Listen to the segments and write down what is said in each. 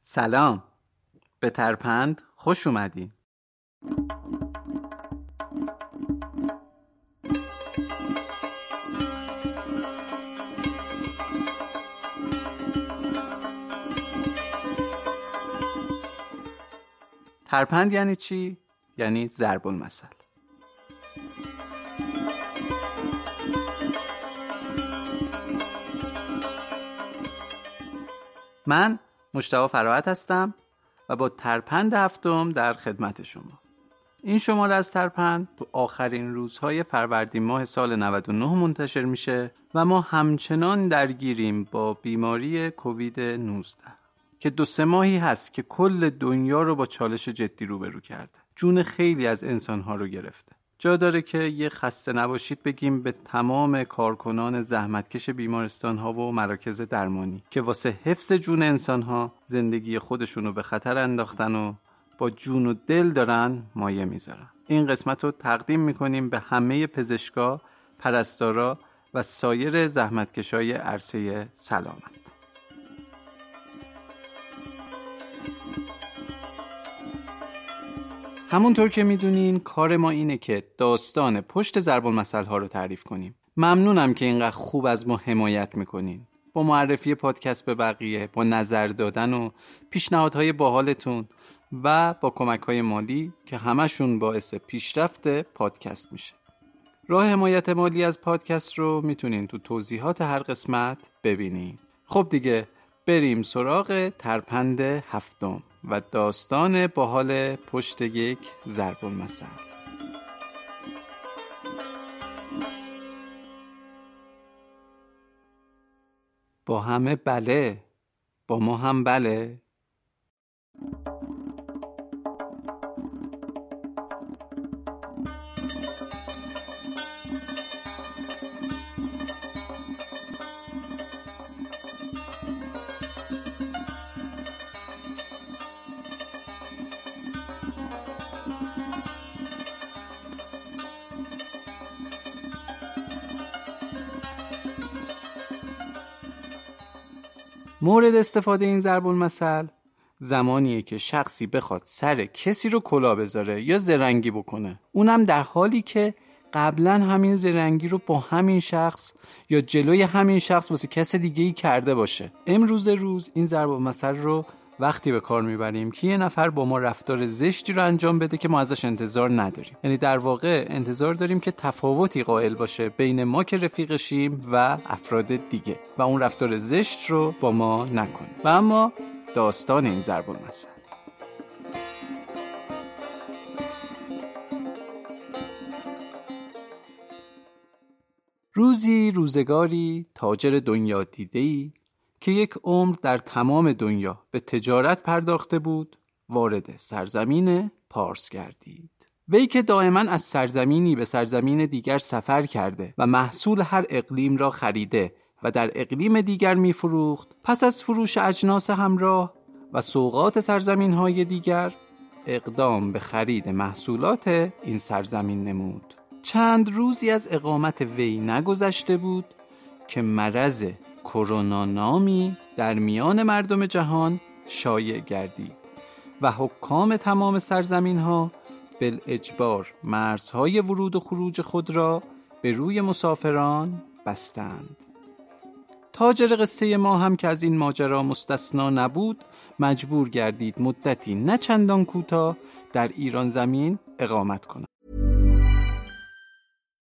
سلام. به ترپند خوش اومدین ترپند یعنی چی؟ یعنی ضرب المثل. من مشتاق فراحت هستم و با ترپند هفتم در خدمت شما. این شماره از ترپند تو آخرین روزهای فروردین ماه سال 99 منتشر میشه و ما همچنان درگیریم با بیماری کووید 19 که دو سه ماهی هست که کل دنیا رو با چالش جدی روبرو کرده. جون خیلی از انسانها رو گرفته. جا داره که یه خسته نباشید بگیم به تمام کارکنان زحمتکش بیمارستان ها و مراکز درمانی که واسه حفظ جون انسان ها زندگی خودشون رو به خطر انداختن و با جون و دل دارن مایه می‌ذارن. این قسمت رو تقدیم می‌کنیم به همه پزشکا، پرستارا و سایر زحمتکشای عرصه سلامت. همونطور که می‌دونین کار ما اینه که داستان پشت ضرب المثل ها رو تعریف کنیم. ممنونم که اینقدر خوب از ما حمایت می‌کنین. با معرفی پادکست به بقیه با نظر دادن و پیشنهادهای باحالتون و با کمک های مالی که همشون باعث پیشرفت پادکست میشه. راه حمایت مالی از پادکست رو می‌تونین تو توضیحات هر قسمت ببینین. خب دیگه بریم سراغ ترپند هفتم. و داستان باحال پشت یک ضرب المثل. با همه بله با ما هم بله. مورد استفاده این ضرب المثل زمانیه که شخصی بخواد سر کسی رو کلا بذاره یا زرنگی بکنه. اونم در حالی که قبلا همین زرنگی رو با همین شخص یا جلوی همین شخص واسه کس دیگه ای کرده باشه. امروز روز این ضرب المثل رو وقتی به کار می‌بریم که یه نفر با ما رفتار زشتی رو انجام بده که ما ازش انتظار نداریم. یعنی در واقع انتظار داریم که تفاوتی قائل باشه بین ما که رفیقشیم و افراد دیگه و اون رفتار زشت رو با ما نکنه و اما داستان این ضرب المثل. روزی روزگاری تاجر دنیا دیدهی که یک عمر در تمام دنیا به تجارت پرداخته بود وارد سرزمین پارس گردید. وی که دائما از سرزمینی به سرزمین دیگر سفر کرده و محصول هر اقلیم را خریده و در اقلیم دیگر می فروخت پس از فروش اجناس همراه و سوقات سرزمین های دیگر اقدام به خرید محصولات این سرزمین نمود. چند روزی از اقامت وی نگذشته بود که مرض کرونا نامی در میان مردم جهان شایع گردید و حکام تمام سرزمین ها اجبار مرزهای ورود و خروج خود را به روی مسافران بستند. تاجر قصه ما هم که از این ماجرا مستثنا نبود مجبور گردید مدتی نه چندان کوتاه در ایران زمین اقامت کند.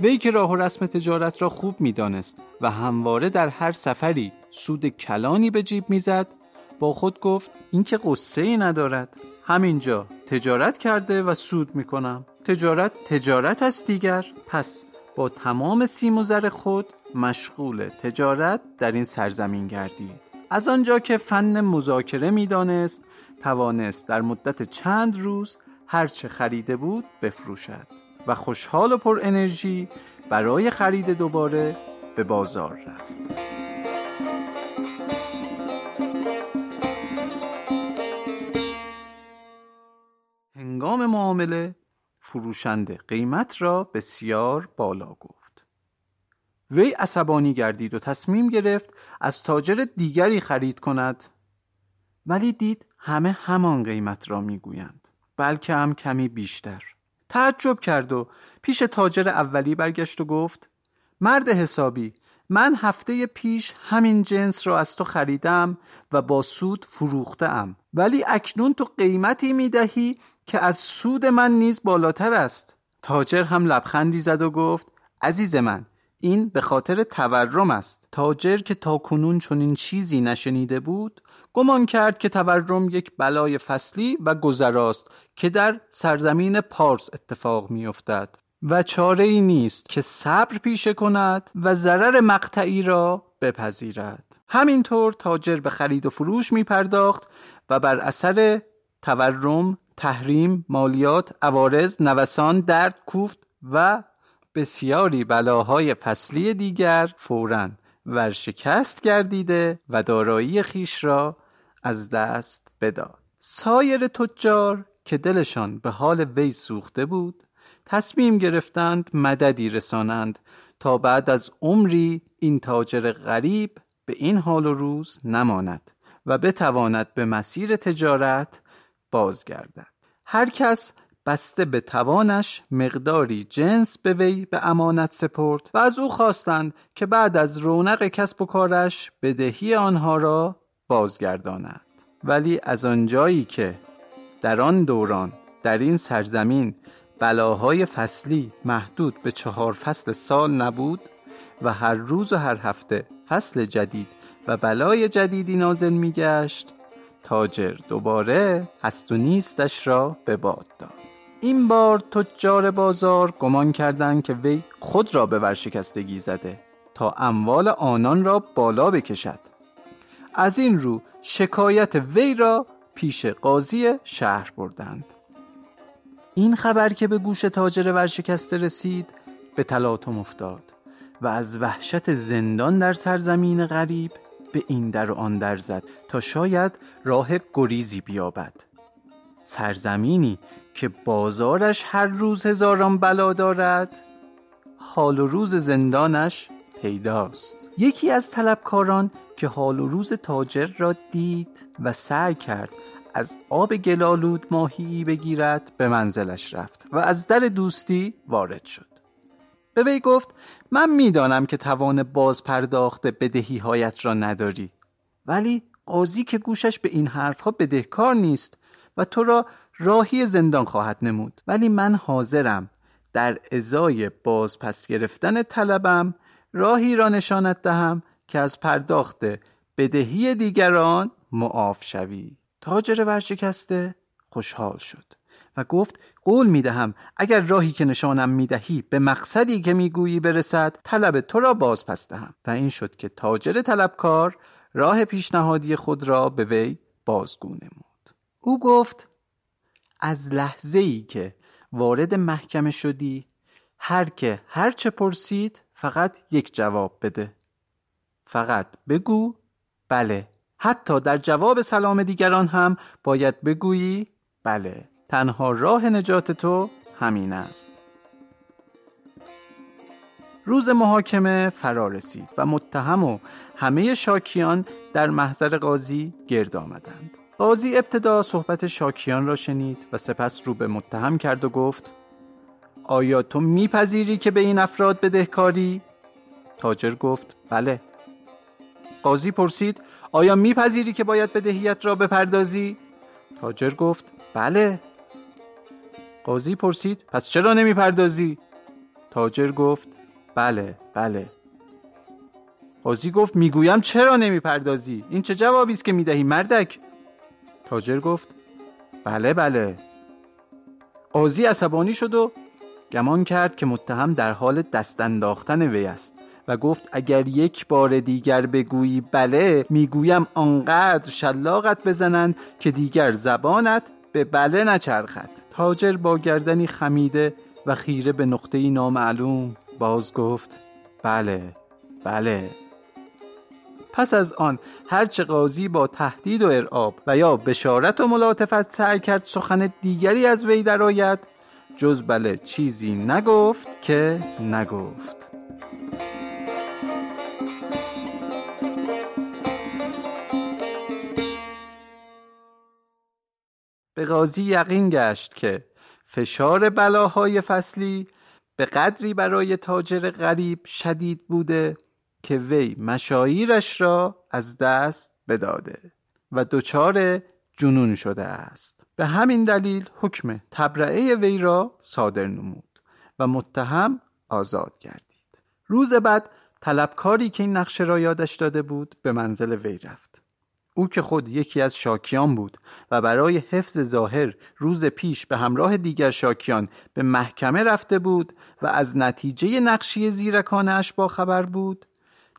وی که راه و رسم تجارت را خوب می‌دانست و همواره در هر سفری سود کلانی به جیب می‌زد با خود گفت این که قصه ای ندارد. همینجا تجارت کرده و سود می‌کنم. تجارت تجارت است دیگر. پس با تمام سیم و زر خود مشغول تجارت در این سرزمین گردید. از آنجا که فن مذاکره می‌دانست توانست در مدت چند روز هرچه خریده بود بفروشد. و خوشحال و پر انرژی برای خرید دوباره به بازار رفت. هنگام معامله فروشنده قیمت را بسیار بالا گفت. وی عصبانی گردید و تصمیم گرفت از تاجر دیگری خرید کند. ولی دید همه همان قیمت را می‌گویند بلکه هم کمی بیشتر. تعجب کرد و پیش تاجر اولی برگشت و گفت مرد حسابی من هفته پیش همین جنس را از تو خریدم و با سود فروختم. ولی اکنون تو قیمتی می‌دهی که از سود من نیز بالاتر است. تاجر هم لبخندی زد و گفت عزیز من این به خاطر تورم است. تاجر که تا کنون چنین چیزی نشنیده بود گمان کرد که تورم یک بلای فصلی و گذراست که در سرزمین پارس اتفاق میافتد و چاره ای نیست که صبر پیشه کند و ضرر مقطعی را بپذیرد. همینطور تاجر به خرید و فروش می پرداخت و بر اثر تورم تحریم، مالیات، عوارض، نوسان، درد، کوفت و بسیاری بلاهای فصلی دیگر فوراً ورشکست گردیده و دارایی خیش را از دست بداد. سایر تجار که دلشان به حال وی سوخته بود تصمیم گرفتند مددی رسانند تا بعد از عمری این تاجر غریب به این حال و روز نماند و بتواند به مسیر تجارت بازگردد هر کس بسته به توانش مقداری جنس به وی به امانت سپرد و از او خواستند که بعد از رونق کسب و کارش بدهی آنها را بازگرداند. ولی از آنجایی که در آن دوران در این سرزمین بلاهای فصلی محدود به چهار فصل سال نبود و هر روز و هر هفته فصل جدید و بلای جدیدی نازل میگشت تاجر دوباره هست و نیستش را به باد داد. این بار تجار بازار گمان کردند که وی خود را به ورشکستگی زده تا اموال آنان را بالا بکشد. از این رو شکایت وی را پیش قاضی شهر بردند. این خبر که به گوش تاجر ورشکسته رسید به تلاطم افتاد و از وحشت زندان در سرزمین غریب به این در آن در زد تا شاید راه گریزی بیابد. سرزمینی که بازارش هر روز هزاران بلا دارد حال و روز زندانش پیداست. یکی از طلبکاران که حال و روز تاجر را دید و سعی کرد از آب گلالود ماهی بگیرد به منزلش رفت و از در دوستی وارد شد. به وی گفت من می‌دانم که توان باز پرداخت بدهی هایت را نداری ولی قاضی که گوشش به این حرفها بدهکار نیست و تو را راهی زندان خواهد نمود. ولی من حاضرم در ازای باز پس گرفتن طلبم راهی را نشانت دهم که از پرداخت بدهی دیگران معاف شوی. تاجر ورشکسته خوشحال شد و گفت قول می دهم اگر راهی که نشانم می دهی به مقصدی که می گویی برسد طلب تو را باز پس دهم. و این شد که تاجر طلبکار راه پیشنهادی خود را به وی بازگو نمود. او گفت از لحظه ای که وارد محکمه شدی هر که هر چه پرسید فقط یک جواب بده. فقط بگو بله. حتی در جواب سلام دیگران هم باید بگویی بله. تنها راه نجات تو همین است. روز محاکمه فرا رسید و متهم و همه شاکیان در محضر قاضی گرد آمدند. قاضی ابتدا صحبت شاکیان را شنید و سپس رو به متهم کرد و گفت آیا تو میپذیری که به این افراد بدهکاری؟ تاجر گفت بله قاضی پرسید آیا میپذیری که باید بدهیت را بپردازی؟ تاجر گفت بله قاضی پرسید پس چرا نمی‌پردازی؟ تاجر گفت بله بله قاضی گفت می‌گویم چرا نمی‌پردازی؟ این چه جوابی است که می‌دهی مردک؟ تاجر گفت بله بله. قاضی عصبانی شد و گمان کرد که متهم در حال دست انداختن وی است و گفت اگر یک بار دیگر بگویی بله می‌گویم آنقدر شلاقت بزنند که دیگر زبانت به بله نچرخد. تاجر با گردنی خمیده و خیره به نقطه نامعلوم باز گفت بله بله. پس از آن هرچه قاضی با تهدید و ارعاب و یا بشارت و ملاطفت سعی کرد سخن دیگری از وی درآید جز بله چیزی نگفت که نگفت. به قاضی یقین گشت که فشار بلاهای فصلی به قدری برای تاجر غریب شدید بوده که وی مشاییرش را از دست بداده و دچار جنون شده است. به همین دلیل حکم تبرعه وی را صادر نمود و متهم آزاد گردید. روز بعد طلبکاری که این نقشه را یادش داده بود به منزل وی رفت. او که خود یکی از شاکیان بود و برای حفظ ظاهر روز پیش به همراه دیگر شاکیان به محکمه رفته بود و از نتیجه نقشی زیرکانش با خبر بود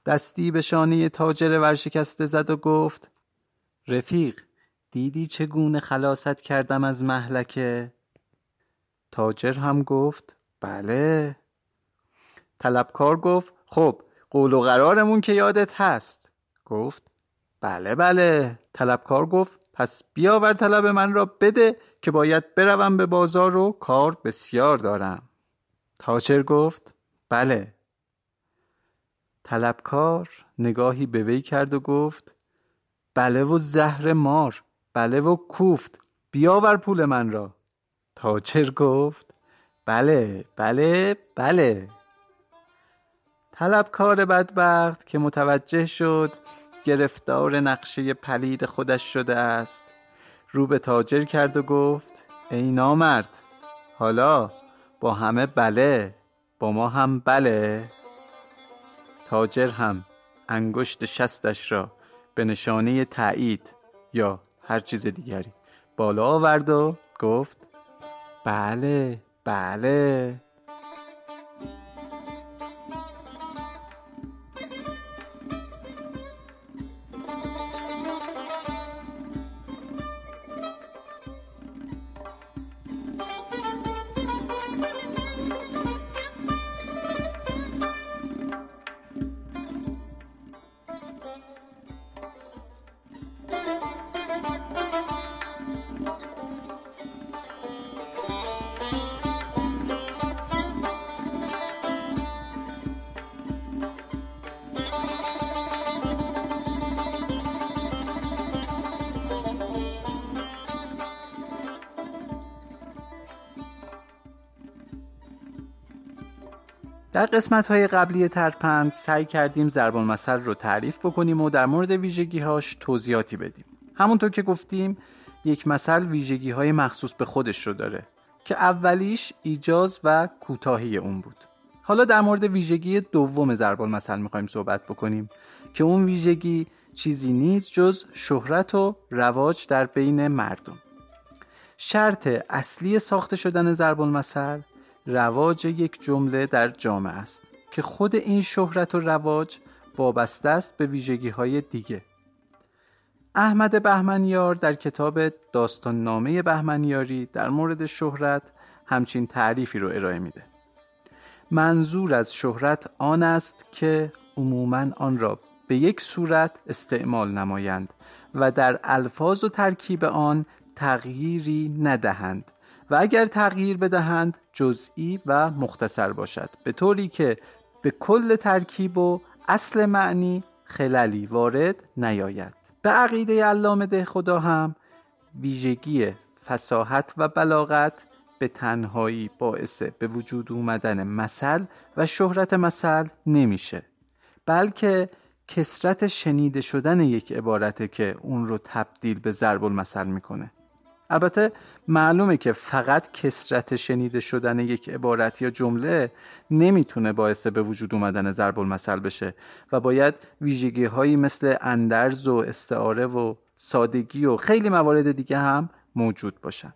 دستی به شانه تاجر ورشکسته زد و گفت رفیق دیدی چگونه خلاصت کردم از محلکه؟ تاجر هم گفت بله. طلبکار گفت خب قول و قرارمون که یادت هست. گفت بله بله. طلبکار گفت پس بیاور طلب من را بده که باید بروم به بازار و کار بسیار دارم. تاجر گفت بله. طلبکار نگاهی به وی کرد و گفت بله و زهر مار بله و کوفت بیاور پول من را. تاجر گفت بله بله بله. طلبکار بدبخت که متوجه شد گرفتار نقشه پلید خودش شده است. رو به تاجر کرد و گفت ای نامرد حالا با همه بله با ما هم بله. تاجر هم انگشت شستش را به نشانه تایید یا هر چیز دیگری بالا آورد و گفت بله بله. در قسمت های قبلی ترپند سعی کردیم ضرب المثل رو تعریف بکنیم و در مورد ویژگی هاش توضیحاتی بدیم. همونطور که گفتیم یک مثل ویژگی های مخصوص به خودش رو داره که اولیش ایجاز و کوتاهی اون بود. حالا در مورد ویژگی دوم ضرب المثل می‌خوایم صحبت بکنیم که اون ویژگی چیزی نیست جز شهرت و رواج در بین مردم. شرط اصلی ساخته شدن ضرب المثل رواج یک جمله در جامعه است که خود این شهرت و رواج وابسته است به ویژگی های دیگه. احمد بهمنیار در کتاب داستان نامه بهمنیاری در مورد شهرت همچین تعریفی رو ارائه میده. منظور از شهرت آن است که عموما آن را به یک صورت استعمال نمایند و در الفاظ و ترکیب آن تغییری ندهند. و اگر تغییر بدهند جزئی و مختصر باشد. به طوری که به کل ترکیب و اصل معنی خللی وارد نیاید. به عقیده علامه ده خدا هم ویژگی فساحت و بلاغت به تنهایی باعث به وجود اومدن مثل و شهرت مثل نمیشه بلکه کسرت شنیده شدن یک عبارته که اون رو تبدیل به ضرب المثل می‌کنه. البته معلومه که فقط کسرت شنیده شدن یک عبارت یا جمله نمی‌تونه باعث به وجود اومدن ضرب المثل بشه و باید ویژگی هایی مثل اندرز و استعاره و سادگی و خیلی موارد دیگه هم موجود باشن.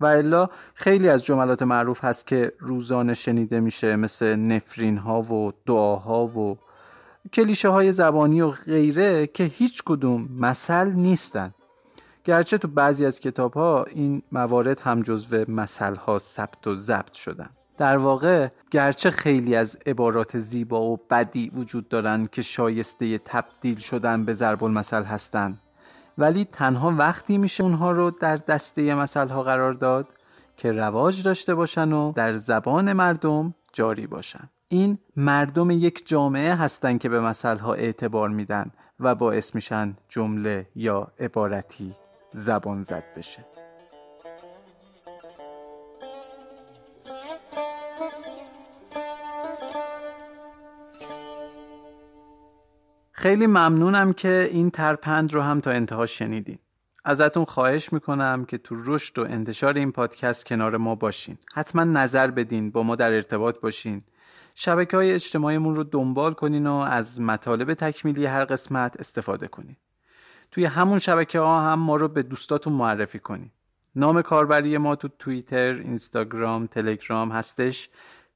و الا خیلی از جملات معروف هست که روزانه شنیده میشه مثل نفرین ها و دعاها و کلیشه های زبانی و غیره که هیچ کدوم مثل نیستن. گرچه تو بعضی از کتاب ها این موارد هم جزو مثل ها ثبت و ضبط شدن. در واقع گرچه خیلی از عبارات زیبا و بدی وجود دارند که شایسته تبدیل شدن به ضرب المثل هستند ولی تنها وقتی میشه اونها رو در دسته مثل ها قرار داد که رواج داشته باشن و در زبان مردم جاری باشن. این مردم یک جامعه هستند که به مثل ها اعتبار میدن و باعث میشن جمله یا عبارتی زبان زد بشه. خیلی ممنونم که این ترپند رو هم تا انتها شنیدین. ازتون خواهش می‌کنم که تو رشد و انتشار این پادکست کنار ما باشین. حتما نظر بدین با ما در ارتباط باشین. شبکه های اجتماعیمون رو دنبال کنین و از مطالب تکمیلی هر قسمت استفاده کنین. توی همون شبکه ها هم ما رو به دوستاتون معرفی کنید نام کاربری ما تو توییتر، اینستاگرام، تلگرام هستش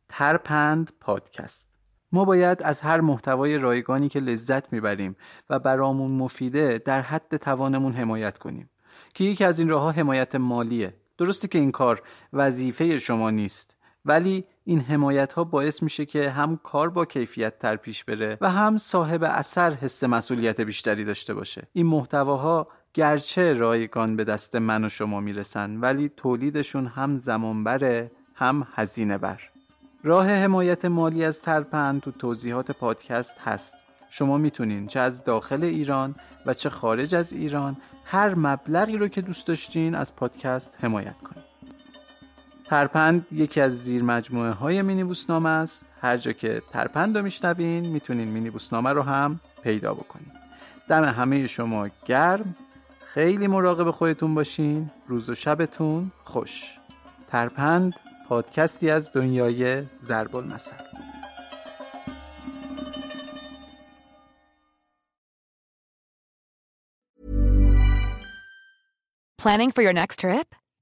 ترپند پادکست. ما باید از هر محتوای رایگانی که لذت می‌بریم و برامون مفیده در حد توانمون حمایت کنیم. که یکی از این راه حمایت مالیه. درسته که این کار وظیفه شما نیست ولی این حمایت ها باعث میشه که هم کار با کیفیت تر پیش بره و هم صاحب اثر حس مسئولیت بیشتری داشته باشه. این محتواها گرچه رایگان به دست من و شما می‌رسن ولی تولیدشون هم زمان بره هم هزینه بر راه حمایت مالی از ترپند تو توضیحات پادکست هست. شما می‌تونین چه از داخل ایران و چه خارج از ایران هر مبلغی رو که دوست داشتین از پادکست حمایت کنید ترپند یکی از زیر مجموعه های مینی بوسنامه است. هر جا که ترپند رو میشنوین می‌تونین مینی بوسنامه رو هم پیدا بکنین. دم همه شما گرم. خیلی مراقب خودتون باشین. روز و شبتون خوش. ترپند پادکستی از دنیای ضرب المثل. Planning for your next trip?